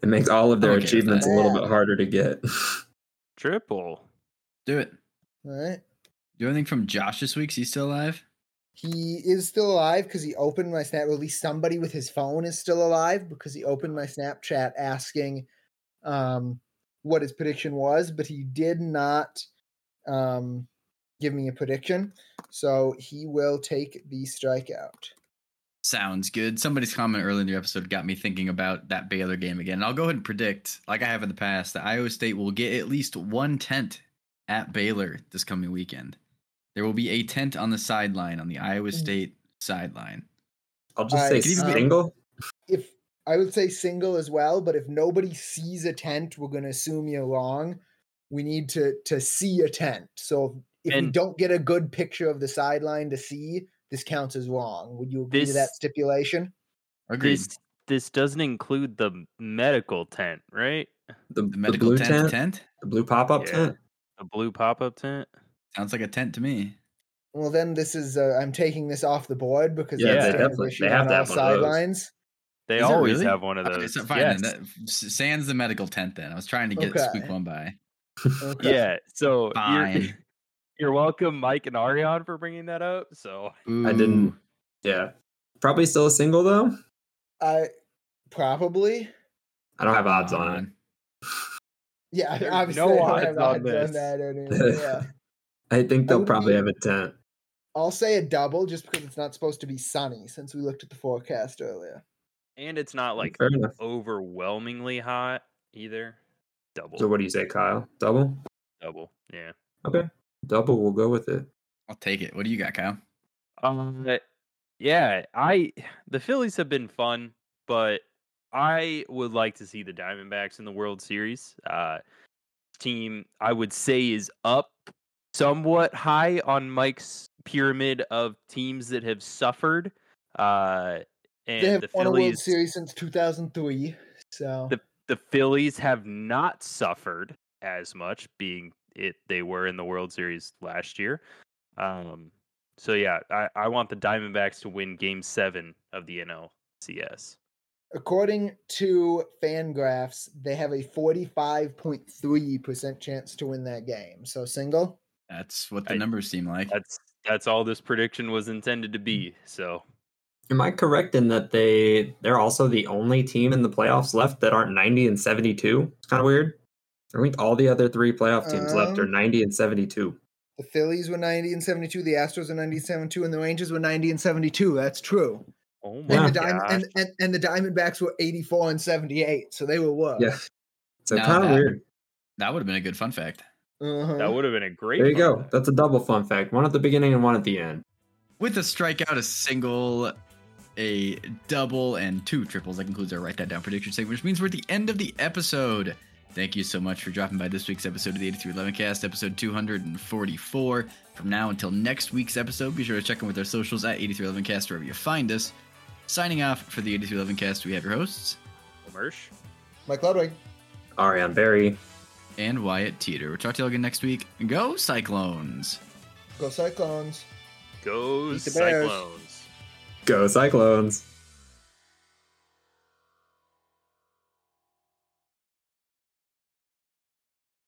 it makes all of their okay achievements a little bit harder to get. Triple. Do it. All right. Do anything from Josh this week? Is he still alive? He is still alive because he opened my snap. At least somebody with his phone is still alive because he opened my Snapchat asking um, what his prediction was, but he did not. Um, give me a prediction. So he will take the strikeout. Sounds good. Somebody's comment earlier in the episode got me thinking about that Baylor game again. And I'll go ahead and predict, like I have in the past, that Iowa State will get at least one tent at Baylor this coming weekend. There will be a tent on the sideline on the Iowa Mm. State sideline. I'll just I- say um, single. If I would say single as well, but if nobody sees a tent, we're going to assume you're wrong. We need to to see a tent. So if we don't get a good picture of the sideline to see, this counts as wrong. Would you agree to that stipulation? Agreed. This this doesn't include the medical tent, right? The, the the medical blue tent, tent, tent the blue pop up Yeah. tent. The blue pop up tent. Sounds like a tent to me. Well, then this is uh, I'm taking this off the board because Yeah, that's they definitely- issue they have on to have those. sidelines. They Is always really? have one of those. Okay, those. so fine yes. then. That, sans the medical tent then. I was trying to get Okay. squeak one by. Okay. Yeah. So you're, Fine. you're welcome, Mike and Ariane, for bringing that up. So I didn't. Yeah, probably still a single though. I probably. I don't have odds on it. Yeah, There's obviously no I don't odds have on odds this. that anyway. Yeah. I think they'll would probably be- have a tent. I'll say a double just because it's not supposed to be sunny since we looked at the forecast earlier. and it's not like overwhelmingly hot either. Double. So what do you say, Kyle? Double? double. Yeah. Okay, double. We'll go with it. I'll take it. What do you got, Kyle? Um, yeah, I the Phillies have been fun, but I would like to see the Diamondbacks in the World Series. Uh, team I would say is up somewhat high on Mike's pyramid of teams that have suffered. Uh, and they have the won a World Phillies, Series since 2003, so The- the Phillies have not suffered as much, being it they were in the World Series last year. Um, so yeah, I, I want the Diamondbacks to win Game Seven of the NLCS. according to Fangraphs, they have a 45.3% chance to win that game. So single. That's what the I- numbers seem like. That's that's all this prediction was intended to be. So Am I correct in that they they're also the only team in the playoffs left that aren't 90 and 72? It's kind of weird. I think all the other three playoff teams left are Um, 90 and 72. The Phillies were 90 and 72, the Astros were 90 and 72, and the Rangers were 90 and 72. That's true. oh my And, the Diamond, gosh. and, and, and the Diamondbacks were 84 and 78, so they were worse. Yeah. So kind of weird. That would have been a good fun fact. Uh-huh. that would have been a great. There you go. fact. That's a double fun fact. One at the beginning and one at the end. With a strikeout, a single, a double, and two triples. That concludes our Write That Down prediction segment, which means we're at the end of the episode. Thank you so much for dropping by this week's episode of the 8311 Cast, episode 244. From now until next week's episode, be sure to check in with our socials at 8311 Cast wherever you find us. Signing off for the 8311 Cast, we have your hosts Mersh. Mike Ludwig. Ariane Berry. And Wyatt Teeter. We'll talk to you again next week. Go Cyclones! Go Cyclones. Go Beat Bears. Cyclones. Go Cyclones.